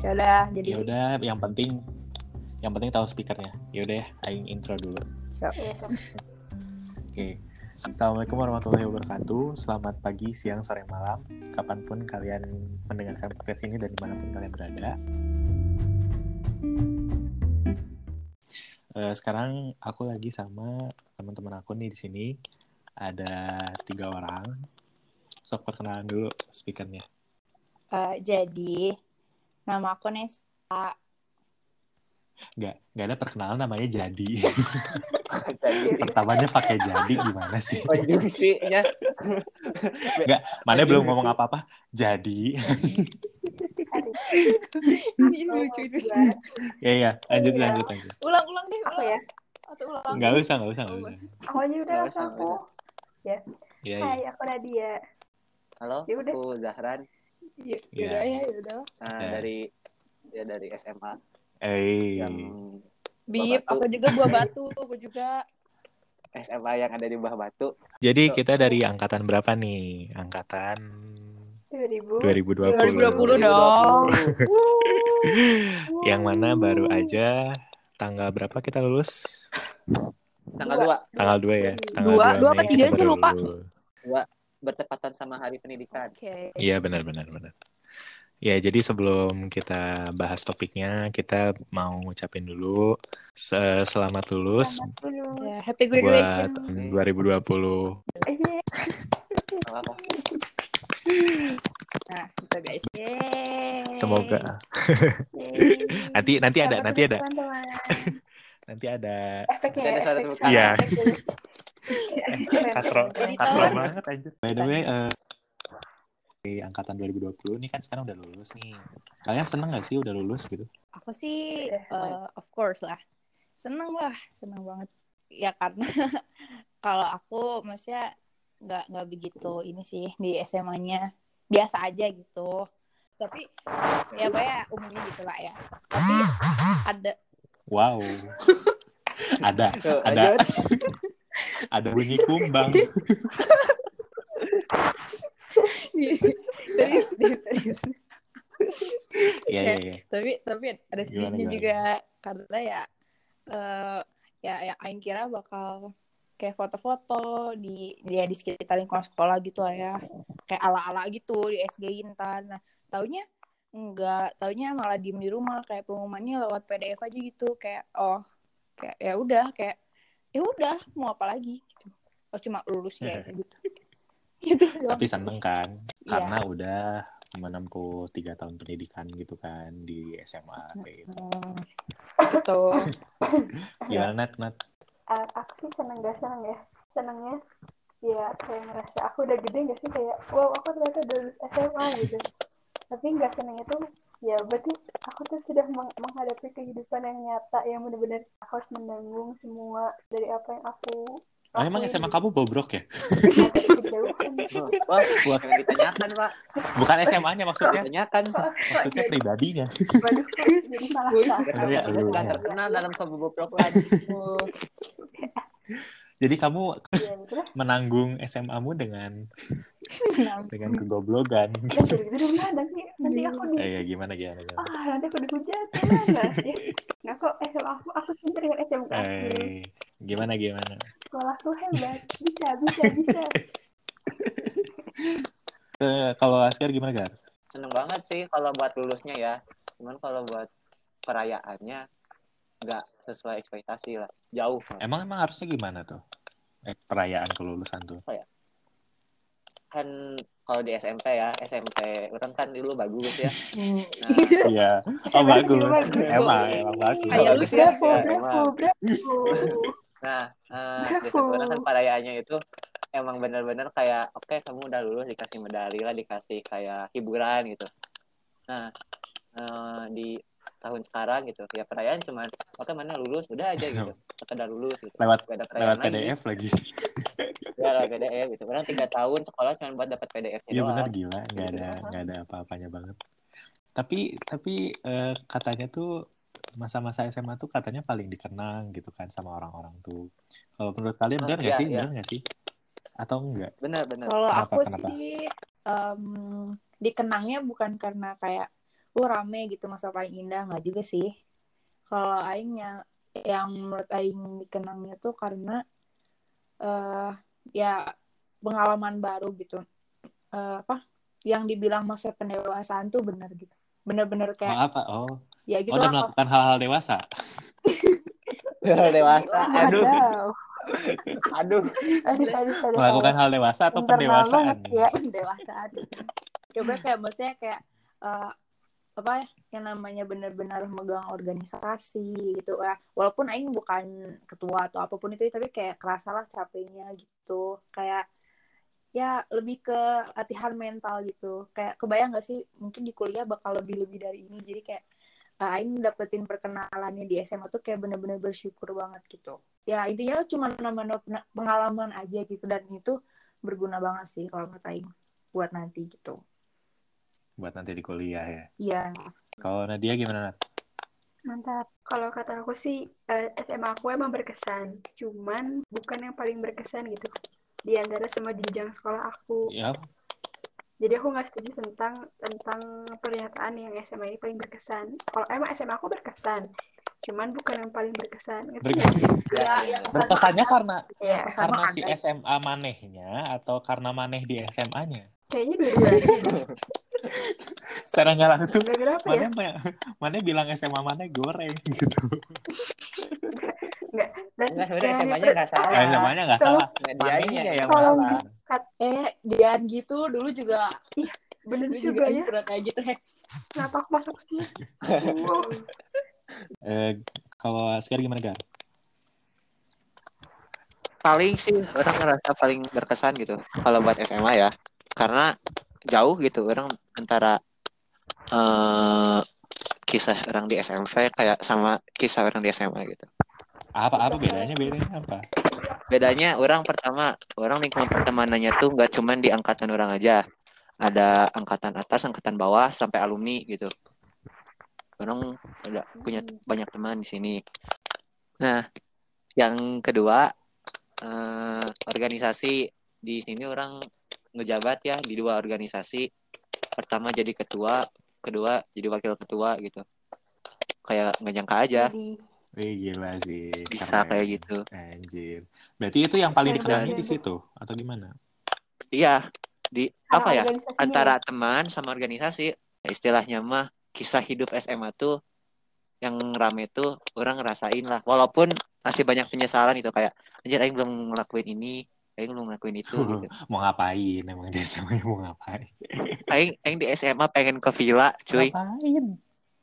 Ya udah, jadi Ya udah, yang penting yang penting tahu speakernya. Ya udah ya, aing intro dulu. Iya. Oke. Assalamualaikum warahmatullahi wabarakatuh. Selamat pagi, siang, sore, malam. Kapan pun kalian mendengarkan podcast ini dan di mana pun kalian berada. Eh, sekarang aku lagi sama teman-teman aku nih di sini. Ada tiga orang. Sok perkenalan dulu speakernya. Eh, jadi nama aku Nesta. Nggak, nggak ada perkenalan namanya jadi. Pertamanya pakai jadi gimana sih? konjungsinya Nggak, mana Jadi belum sih. ngomong apa-apa. Jadi. Ini lucu ini. ya ya, lanjut Iya. lanjut lanjut. ulang-ulang deh Aku ulang. ya. atau ulang Nggak usah, nggak usah, Oh, usah. Aku aja udah Iya, aku. Ya, ya. Hai, aku Nadia. Halo, Ya udah. aku Zahran ya Iya. udah ya ya udah Nah, Ya. dari ya dari SMA Eh, yang bib Batu. aku juga buah batu aku juga SMA yang ada di Bah Batu. jadi kita dari angkatan berapa nih? Angkatan 2000. 2020. 2020 dong Yang mana baru aja tanggal berapa kita lulus? Tanggal 2 Tanggal 2 ya. Tanggal Dua, 2 dua apa Mei tiga kita sih, baru lupa. lulus. Bertepatan sama Hari Pendidikan. oke Iya benar benar benar. Ya jadi sebelum kita bahas topiknya kita mau ngucapin dulu se- selamat lulus Selamat dulu. ya happy buat graduation tahun 2020. Eh, Salah kok. nah gitu guys Yeay. Semoga yeay. nanti nanti ada nanti ada nanti ada Efeknya Nanti ada ya, suara efek. tepuk tangan. Iya. Keren. Jadi kakro tahu. banget anjir. By the way eh, di angkatan 2020 ini kan sekarang udah lulus nih. Kalian seneng gak sih udah lulus gitu? Aku sih eh, of course lah. Seneng lah, seneng banget. Ya karena kalau aku maksudnya nggak nggak begitu ini sih di SMA-nya biasa aja gitu. Tapi ya ya umumnya gitu lah ya. Tapi ada Wow. ada ada. Ada bunyi kumbang. serius, serius, serius. Iya iya iya. tapi tapi ada sedihnya juga karena ya eh ya ya Aing kira bakal kayak foto-foto di dia di sekitar lingkungan sekolah gitu lah ya kayak ala-ala gitu di SG ntar nah taunya enggak taunya malah diem di rumah kayak pengumumannya lewat PDF aja gitu kayak oh kayak ya udah kayak ya udah mau apa lagi gitu oh cuma lulus ya gitu gitu doang. Tapi seneng kan Iya. karena udah menempuh tiga tahun pendidikan gitu kan di SMA kayak gitu. Gitu Gimana Nat? Nat? Ah, aku sih seneng gak seneng ya senengnya ya kayak ngerasa aku udah gede gak sih kayak wow aku ternyata udah lulus SMA gitu tapi nggak seneng itu ya berarti aku tuh sudah meng- menghadapi kehidupan yang nyata yang benar-benar aku harus menanggung semua dari apa yang aku Oh, emang SMA kamu bobrok ya? Wah, buat yang ditanyakan, Pak. Bukan SMA-nya maksudnya, Ditanyakan. maksudnya pribadinya. Waduh, jadi salah sangka. Iya, lu. terkenal dalam kebobrokan. Jadi kamu betul. menanggung SMA-mu dengan dengan kegoblogan. Dari gitu nanti nanti aku di Eh, ya, gimana gimana gimana. ah nanti aku dihujat gimana ya nah kok SMA aku aku pinter dengan SMK aku. Eh, gimana gimana? sekolahku hebat bisa bisa bisa Eh, kalau Askar gimana Gar? Seneng banget sih kalau buat lulusnya ya. Cuman kalau buat perayaannya nggak sesuai ekspektasi lah. Jauh. Emang emang harusnya gimana tuh? Eh, perayaan kelulusan tuh. Kan kalau di SMP ya, SMP orang kan dulu bagus ya. Nah, Iya. Oh bagus. Emang emang bagus. Ayo, lu bagus ya. bravo Ya, Nah, eh. SMP kan perayaannya itu emang bener-bener kayak oke kamu udah lulus dikasih medali lah dikasih kayak hiburan gitu. Nah, eh, di tahun sekarang gitu ya perayaan cuman oke mana lulus udah aja gitu sekedar lulus gitu Lewat Gak ada lewat lagi PDF lagi. ya lewat PDF gitu orang tiga tahun sekolah cuma buat dapat PDF Iya benar gila, nggak ada nggak ada apa-apanya banget. Tapi tapi eh, katanya tuh masa-masa SMA tuh katanya paling dikenang gitu kan sama orang-orang tuh. Kalau menurut kalian Oh, benar nggak iya, sih? iya. Benar nggak sih? Atau enggak? benar benar Kalau aku kenapa? sih em, dikenangnya bukan karena kayak uh rame gitu masa paling indah. Nggak juga sih. Kalau aing yang yang menurut aing dikenangnya tuh karena eh ya pengalaman baru gitu. Eh, apa yang dibilang masa pendewasaan tuh benar gitu. Bener-bener Oh, kayak apa? Oh, ya gitu oh udah melakukan hal-hal dewasa. dewasa. Aduh. Aduh. Aduh, aduh, aduh, Melakukan aduh. hal dewasa atau Internal pendewasaan? ya. pendewasaan. Coba kayak maksudnya kayak eh, apa ya yang namanya benar-benar megang organisasi gitu. Ya walaupun Aing bukan ketua atau apa pun itu tapi kayak kerasa lah capeknya gitu. Kayak ya lebih ke latihan mental gitu. Kayak kebayang gak sih mungkin di kuliah bakal lebih lebih dari ini. Jadi kayak eh, Aing dapetin perkenalannya di SMA tuh kayak bener-bener bersyukur banget gitu. Ya intinya cuma nama pengalaman aja gitu. Dan itu berguna banget sih kalau menurut Aing buat nanti gitu Buat nanti di kuliah ya. Iya. Kalau Nadia gimana, Nat? Mantap. Kalau kata aku sih eh, SMA aku emang berkesan, cuman bukan yang paling berkesan gitu di antara semua jenjang sekolah aku. Ya, Jadi aku nggak setuju tentang tentang pernyataan yang SMA ini paling berkesan. Kalau emang SMA aku berkesan, cuman bukan yang paling berkesan. Berkesan. Ya, ya, berkesannya karena Iya, Sama karena si ada. SMA manehnya atau karena maneh di SMA-nya? kayaknya dua-duanya. Secara nggak langsung Gara-gara apa ya? mana mana bilang SMA mana goreng gitu. Berarti Enggak, sebenarnya SMA-nya nggak salah. Eh, SMA-nya nggak salah. Nggak dianya. Manehnya yang Kalau masalah. Eh, Dian gitu dulu juga bener dulu juga juga ya. pernah kayak gitu. Kenapa aku masuk sini? Eh, kalau sekarang gimana Gar? paling sih orang ngerasa paling berkesan gitu kalau buat SMA ya karena jauh gitu orang antara eh kisah orang di SMP kayak sama kisah orang di SMA gitu. Apa apa bedanya bedanya apa? bedanya orang pertama orang lingkungan pertemanannya tuh nggak cuman di angkatan orang aja. Ada angkatan atas angkatan bawah sampai alumni gitu. Orang ada punya banyak teman di sini. Nah yang kedua eh, organisasi di sini orang ngejabat ya di dua organisasi pertama jadi ketua kedua jadi wakil ketua gitu kayak nggak nyangka aja Wih gila sih. bisa keren. kayak gitu Anjir. Berarti itu yang paling banget. di situ atau gimana? iya di apa ya antara teman sama organisasi istilahnya mah kisah hidup SMA tuh yang rame tuh orang ngerasain lah walaupun masih banyak penyesalan gitu kayak anjir aing belum ngelakuin ini aing belum ngelakuin itu gitu mau ngapain emang di SMA mau ngapain? aing aing di SMA pengen ke villa cuy Ngapain? Ya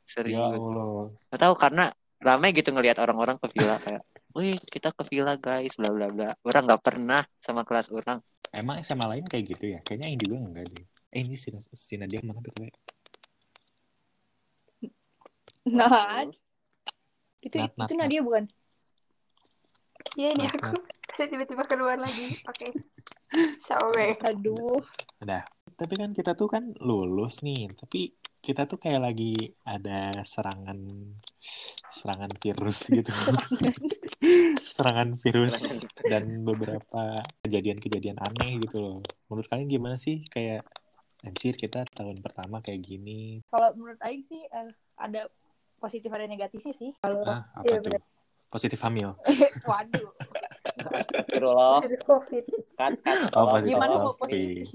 serius Allah. nggak tahu karena rame gitu ngelihat orang-orang ke villa kayak wih kita ke villa guys bla bla bla orang nggak pernah sama kelas orang Emang SMA lain kayak gitu ya? Kayaknya yang juga enggak deh. Eh ini si, si Nadia mana BTW? Nah, itu Nat, Nat, itu Nadia bukan? Iya ini Nat, aku tiba-tiba keluar lagi. Oke. Sorry. Aduh. Udah. Tapi kan kita tuh kan lulus nih. Tapi kita tuh kayak lagi ada serangan serangan virus gitu. serangan virus dan beberapa kejadian-kejadian aneh gitu loh. Menurut kalian gimana sih kayak anjir kita tahun pertama kayak gini. Kalau menurut Aing sih eh, ada positif ada negatifnya sih. Kalau Ah, apa Iya, tuh? bener. Positif hamil. waduh, Astagfirullah COVID. kan kan Oh, positif. gimana mau positif?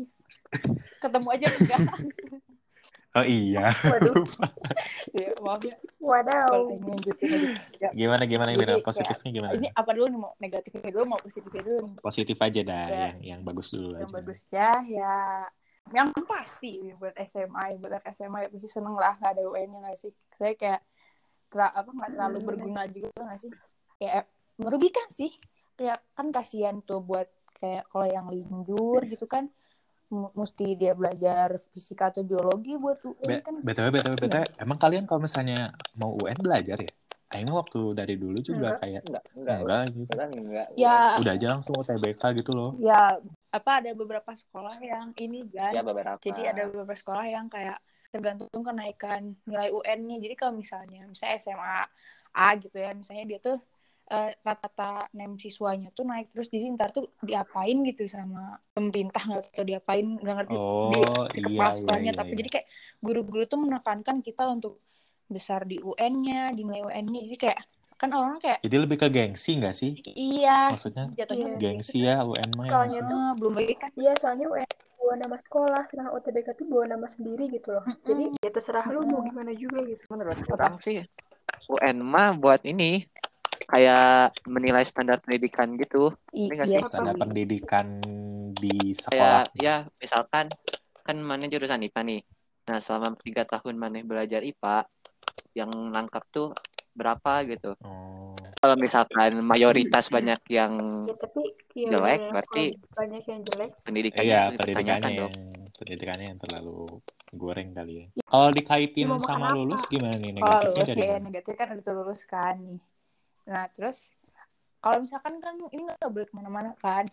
Ketemu aja enggak? Oh iya. Waduh. ya, maaf ya. Aja. Ya, Gimana gimana Jadi, Mira? kayak- Positifnya gimana? Ini apa dulu nih mau negatifnya dulu mau positifnya dulu nih? Positif aja dah, Ya. yang yang bagus dulu yang aja. bagusnya ya yang pasti buat SMA buat SMA ya pasti seneng lah nggak ada UN nya nggak sih saya kayak tra- apa nggak terlalu Hmm. berguna juga nggak sih kayak merugikan sih kayak kan kasihan tuh buat kayak kalau yang linjur gitu kan mesti dia belajar fisika atau biologi buat UN Be- kan BTW, BTW, kasihan. BTW, emang kalian kalau misalnya mau UN belajar ya? Aing mah waktu dari dulu juga Enggak. kayak enggak enggak enggak gitu. enggak enggak ya Udah aja langsung UTBK gitu loh. ya apa ada beberapa sekolah yang ini kan ya beberapa Jadi ada beberapa sekolah yang kayak tergantung kenaikan nilai UN-nya. Jadi kalau misalnya misalnya SMA A gitu ya, misalnya dia tuh eh, rata-rata nem siswanya tuh naik terus jadi ntar tuh diapain gitu sama pemerintah nggak tahu diapain nggak ngerti di Oh, di iya, kepala iya, sekolahnya iya, tapi iya. jadi kayak guru-guru tuh menekankan kita untuk besar di UN-nya, di nilai UN-nya. Jadi kayak kan orang kayak Jadi lebih ke gengsi nggak sih? iya Maksudnya jatuhnya Iya. gengsi ya mah ya Soalnya tuh Ah, belum lagi kan Iya, soalnya UN bawa nama sekolah, sedangkan UTBK tuh bawa nama sendiri gitu loh. Jadi ya terserah lu mau gimana juga gitu. menurut orang sih UN mah buat ini kayak menilai standar pendidikan gitu I- Ini nggak iya sih? Standar pendidikan di sekolah. kayak ya misalkan kan mana jurusan IPA nih nah selama tiga tahun mana belajar IPA yang nangkap tuh berapa gitu Oh. Kalau misalkan mayoritas banyak yang Ya tapi ya Jelek, bener, berarti- banyak yang jelek. pendidikannya Iya, itu pendidikannya yang dong pendidikannya yang terlalu goreng kali ya. Kalau dikaitin makan sama apa? lulus gimana nih Kalau negatifnya lulus dari ya mana? negatif kan udah lulus kan nih. Nah terus kalau misalkan kan ini nggak boleh ke mana-mana kan.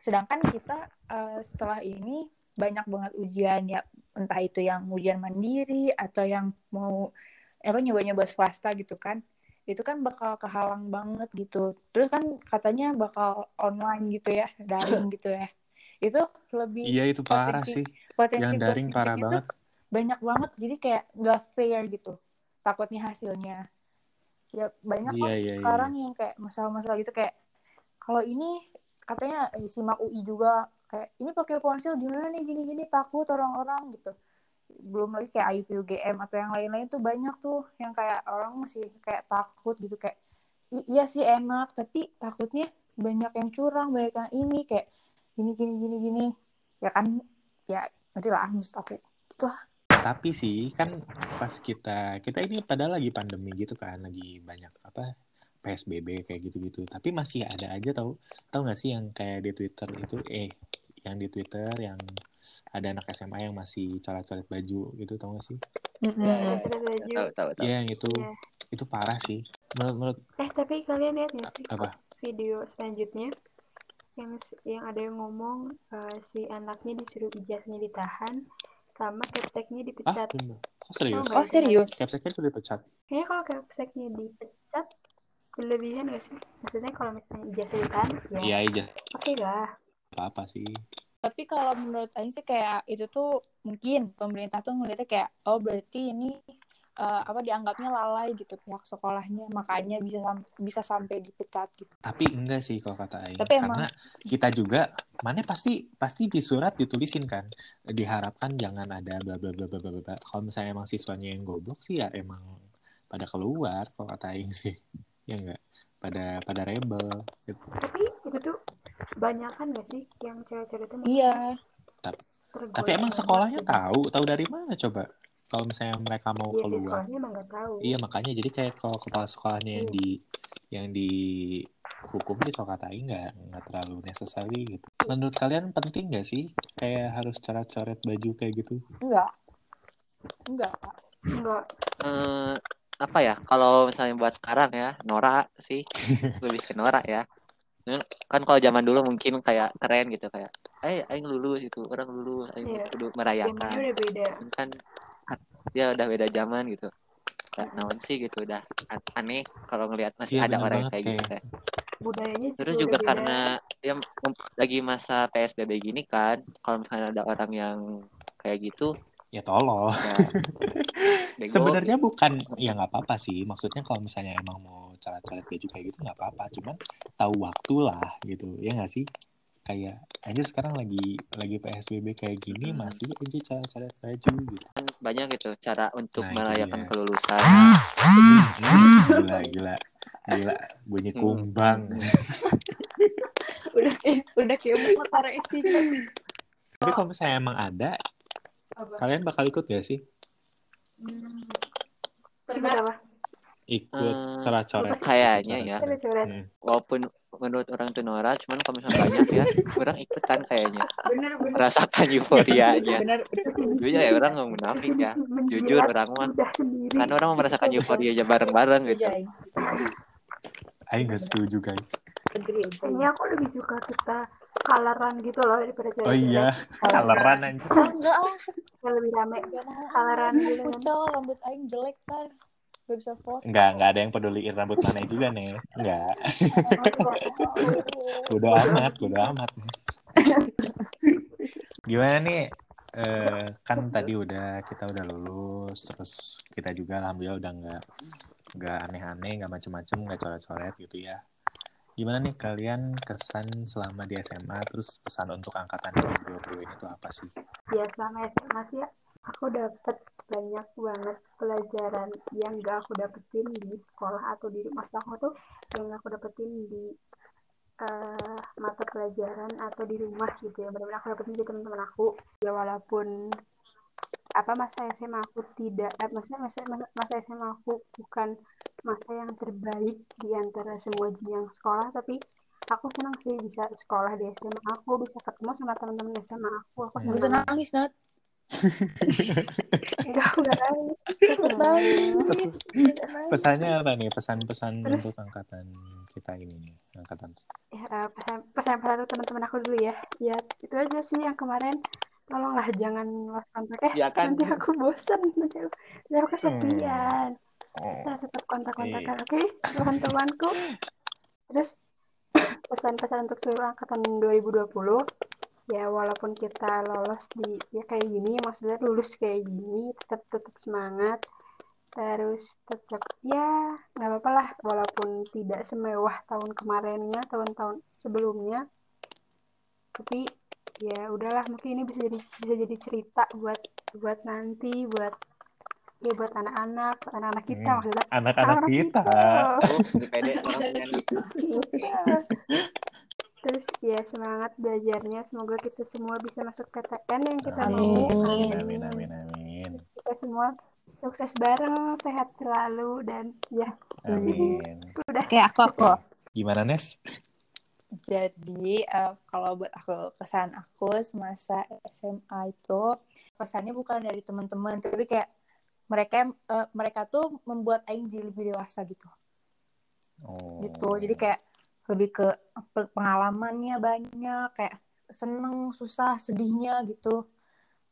Sedangkan kita eh, setelah ini banyak banget ujian ya entah itu yang ujian mandiri atau yang mau apa nyoba-nyoba swasta gitu kan. Itu kan bakal kehalang banget gitu. Terus kan katanya bakal online gitu ya, daring gitu ya. Itu lebih Iya itu parah potensi- sih. potensi Yang daring parah banget. banyak banget jadi kayak nggak fair gitu takutnya hasilnya ya banyak Iya, iya, iya. sekarang yang kayak masalah-masalah gitu kayak kalau ini katanya simak UI juga kayak ini pakai ponsel gimana nih gini-gini takut orang-orang gitu belum lagi kayak IUP UGM atau yang lain-lain tuh banyak tuh yang kayak orang masih kayak takut gitu kayak "I- iya sih enak tapi takutnya banyak yang curang banyak yang ini kayak gini gini gini gini. Ya kan? Ya nanti lah maksud aku. Gitu lah Tapi sih kan pas kita kita ini padahal lagi pandemi gitu kan, lagi banyak apa PSBB kayak gitu-gitu. Tapi masih ada aja tahu tahu nggak sih yang kayak di Twitter itu eh yang di Twitter yang ada anak SMA yang masih coret-coret baju gitu tahu nggak sih? ya, ya, ya, tahu tahu tahu Iya yang itu Iya. itu parah sih. Menurut, menurut Eh tapi kalian lihat nggak sih apa? video selanjutnya yang yang ada yang ngomong eh, si anaknya disuruh ijazahnya ditahan sama capseknya Ah, dipecat. bener. Oh, serius? oh serius Capseknya sudah dipecat. Kayaknya kalau capseknya dipecat berlebihan gak sih? Maksudnya kalau misalnya ijazah ditahan, ya Iya aja. oke lah. Apa-apa sih? tapi kalau menurut Aing sih kayak itu tuh mungkin pemerintah tuh ngeliatnya kayak oh berarti ini eh, apa dianggapnya lalai gitu pihak sekolahnya makanya bisa sam- bisa sampai dipecat gitu Tapi enggak sih kalau kata Aing. Tapi emang- Karena kita juga mana pasti pasti di surat ditulisin kan diharapkan jangan ada bla bla bla bla bla. Kalau misalnya emang siswanya yang goblok sih ya emang pada keluar kalau kata Aing sih. Ya enggak pada pada rebel gitu. Tapi banyak kan gak sih yang cewek-cewek itu iya tergoda Tapi emang sekolahnya tahu, tahu dari mana coba? Kalau misalnya mereka mau Iya, di keluar. sekolahnya emang gak tahu. Iya makanya jadi kayak kalau kepala sekolahnya yang Iya. di yang dihukum sih kalau kata nggak nggak terlalu necessary gitu. Menurut kalian penting nggak sih kayak harus coret-coret baju kayak gitu? enggak enggak Enggak. Eh, apa ya kalau misalnya buat sekarang ya Nora sih lebih ke Nora ya kan kalau zaman dulu mungkin kayak keren gitu kayak eh aing lulus itu orang lulus aing kudu Zamannya merayakan udah beda. Kan dia udah beda zaman gitu Nah, naon sih gitu udah an- aneh kalau ngelihat masih Iya, ada bener orang kayak gitu kayak-. Budayanya terus juga beda. karena ya lagi masa PSBB gini kan kalau misalnya ada orang yang kayak gitu Ya tolol. bego. Sebenarnya bukan ya nggak apa-apa sih. Maksudnya kalau misalnya emang mau coret-coret baju kayak gitu nggak apa-apa. Cuman tahu waktu lah gitu. Ya nggak sih? Kayak anjir sekarang lagi lagi PSBB kayak gini Hmm. masih aja coret-coret baju gitu. banyak gitu cara untuk Nah, itu merayakan dia. kelulusan Hmm, gila gila gila bunyi Hmm. kumbang. udah kayak udah kayak mau taruh isi Tapi kalau misalnya emang ada, kalian bakal ikut gak sih? Berapa? Ikut Eh, coret-coret. kayaknya ya. coret-coret. Hmm. walaupun menurut orang itu Nora cuman kalau misalnya banyak ya orang ikutan kayaknya bener bener merasakan euforianya bener jujur ya orang nggak munafik ya jujur orang mah karena orang mau merasakan euforia aja bareng-bareng gitu Setuju, Aing. Aing gak setuju guys. Kayaknya aku lebih suka kita coloran gitu loh daripada coret-coret. Oh iya, kaleran aja. Enggak ah Yang lebih rame. Aing gitu kan. kucel rambut aing jelek tar gak bisa foto Enggak, enggak ada yang peduliin rambut mana juga nih. Enggak. Bodo amat, bodo amat. Gimana nih eh, kan tadi udah kita udah lulus, terus kita juga alhamdulillah udah nggak nggak aneh-aneh, nggak macem-macem, nggak coret-coret gitu ya. Gimana nih kalian kesan selama di SMA, terus pesan untuk angkatan 2020 ini tuh apa sih? ya selama SMA sih aku dapet banyak banget pelajaran yang gak aku dapetin di sekolah atau di rumah aku tuh yang aku dapetin di eh, mata pelajaran atau di rumah gitu ya. Benar-benar aku dapetin di teman-teman aku. Ya walaupun apa masa SMA aku tidak eh, masa masa masa SMA aku bukan masa yang terbaik di antara semua jenjang sekolah tapi aku senang sih bisa sekolah di SMA aku bisa ketemu sama teman-teman SMA aku aku. Gue senang nangis, Nat. enggak enggak nangis. Pesannya apa nih? Pesan-pesan Terus- untuk angkatan kita ini nih, angkatan. ya eh, pesan pesan pesan untuk teman-teman aku dulu ya ya itu aja sih yang kemarin tolonglah jangan lost kontak eh Ya kan? nanti aku bosan nanti aku, nanti aku kesepian. Oh. kita tetap kontak-kontakan Iya. oke? Teman-temanku. Terus pesan-pesan untuk seluruh angkatan 2020 ya walaupun kita lolos di ya kayak gini maksudnya lulus kayak gini tetap tetap semangat. Terus tetap ya nggak apa-apa lah walaupun tidak semewah tahun kemarinnya tahun-tahun sebelumnya. Tapi ya udahlah mungkin ini bisa jadi bisa jadi cerita buat buat nanti buat ya buat anak-anak anak-anak kita Hmm. maksudnya Anak-anak anak-anak kita. Oh. Iya. Terus ya semangat belajarnya. Semoga kita semua bisa masuk PTN yang kita Amin. mau. Amin, amin, amin, amin. Terus kita semua sukses bareng, sehat selalu dan ya Amin. udah. Oke, aku aku. Gimana, Nes? Jadi eh, kalau buat aku kesan aku semasa SMA itu pesannya bukan dari teman-teman tapi kayak mereka eh, mereka tuh membuat Aing jadi lebih dewasa gitu. Oh. gitu. Jadi kayak lebih ke pe- pengalamannya banyak kayak seneng susah sedihnya gitu.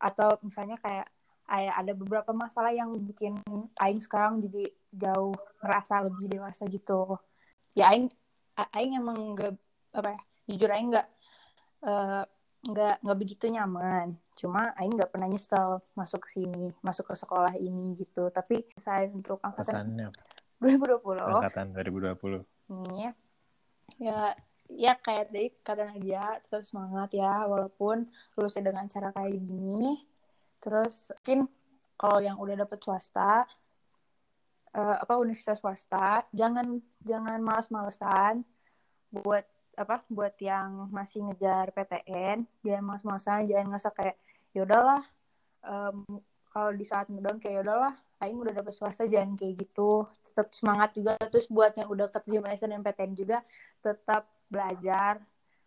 Atau misalnya kayak ay- ada beberapa masalah yang bikin Aing sekarang jadi jauh ngerasa lebih dewasa gitu. Ya Aing Aing emang nggak apa ya jujur Aing nggak eh, nggak nggak begitu nyaman. Cuma Aing nggak pernah nyesel masuk ke sini masuk ke sekolah ini gitu. Tapi saya untuk angkatan Pesannya 2020 angkatan 2020. nih ya. Ya kayak tadi kata Nadia tetap semangat ya walaupun lulusnya dengan cara kayak gini. Terus mungkin kalau yang udah dapet swasta eh, apa universitas swasta jangan jangan malas-malesan buat apa buat yang masih ngejar PTN jangan malas-malesan jangan ngerasa kayak ya udahlah em, kalau di saat ngedown kayak ya udahlah Aing udah dapet swasta jangan kayak gitu. Tetap semangat juga terus buat yang udah keterima SNMPTN juga tetap belajar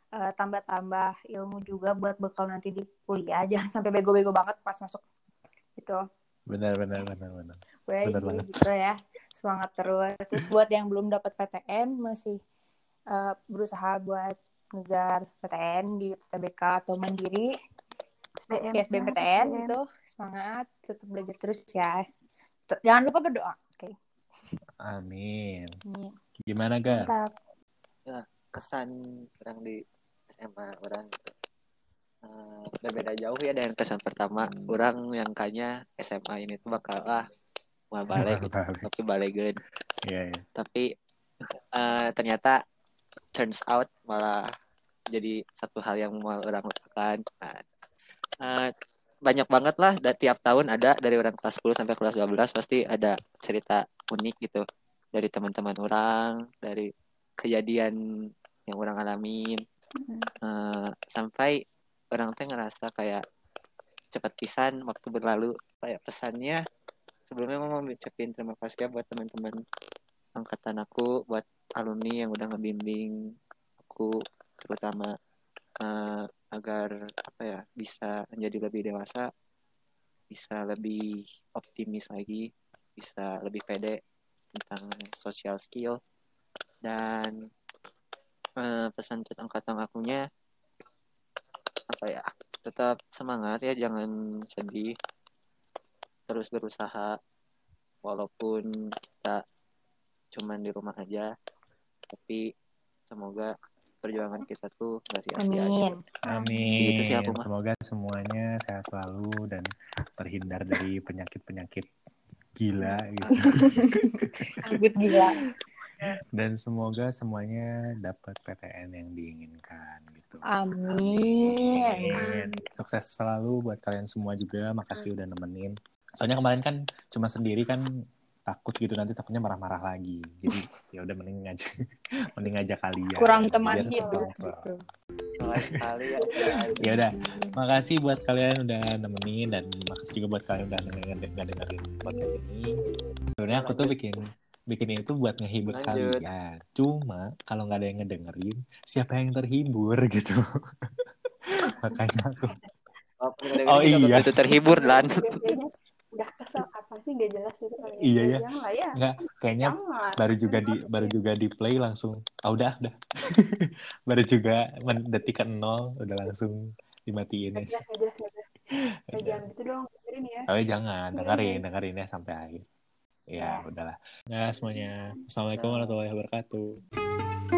eh, tambah-tambah ilmu juga buat bekal nanti di kuliah. Jangan sampai bego-bego banget pas masuk. Gitu. Benar, benar, benar, benar. banget. gitu ya. Semangat terus. Terus buat yang belum dapat PTN masih eh, berusaha buat ngejar PTN di PTBK atau mandiri SBM, ya SBM. gitu semangat tetap belajar terus ya T- jangan lupa berdoa oke Amin. Nih. Gimana, Gar? Mantap. kesan orang di SMA orang. Eh, berbeda jauh ya dengan kesan pertama orang yang kayaknya SMA ini tuh bakal ah mau balik gitu. Balik. tapi balegan Iya, iya. tapi eh, ternyata turns out malah jadi satu hal yang mau orang lakukan Nah, eh, banyak banget lah da- tiap tahun ada dari orang kelas 10 sampai kelas 12 pasti ada cerita unik gitu. Dari teman-teman orang dari kejadian yang orang alamin. Eh, sampai orang teh ngerasa kayak cepat pisan waktu berlalu. Kayak pesannya sebelumnya mau ngucapin terima kasih ya buat teman-teman angkatan aku buat alumni yang udah ngebimbing aku terutama eh, agar apa ya bisa menjadi lebih dewasa bisa lebih optimis lagi bisa lebih pede tentang social skill. Dan eh, pesan untuk angkatan akunya apa ya tetap semangat ya jangan sedih. Terus berusaha walaupun kita cuman di rumah aja tapi semoga perjuangan kita tuh nggak sia-sia Amin. Amin. Gitu sih aku. Semoga semuanya sehat selalu dan terhindar dari penyakit-penyakit gila gitu. Sebut gila. Dan semoga semuanya dapat PTN yang diinginkan gitu. Amin. Amin. Sukses selalu buat kalian semua juga. Makasih udah nemenin. Soalnya kemarin kan cuma sendiri kan takut gitu nanti takutnya marah-marah lagi. Jadi ya udah mending ngajak mending ngajak kalian. Kurang teman Biar hidup gitu. Mulai sekali ya Ya udah, makasih buat kalian udah nemenin dan makasih juga buat kalian udah dengerin dengerin podcast ini. Sebenarnya aku tuh bikin bikin itu buat ngehibur Lanjut. kalian. Cuma kalau nggak ada yang ngedengerin, siapa yang terhibur gitu. Makanya aku Oh, Oh, iya. begitu terhibur dan kayaknya udah kesel apa sih gak jelas gitu ya. Iya, ya. lah ya nggak kayaknya jangan baru juga di baru juga di play langsung ah udah udah baru juga detik nol udah langsung dimatiin gak ya. jelas gak jelas gak jelas Kayak jangan gitu dong dengerin ya Tapi jangan Dengerin dengerin ya. dengerin ya sampai akhir. Ya Ya. udahlah. Nah semuanya. Assalamualaikum warahmatullahi wabarakatuh.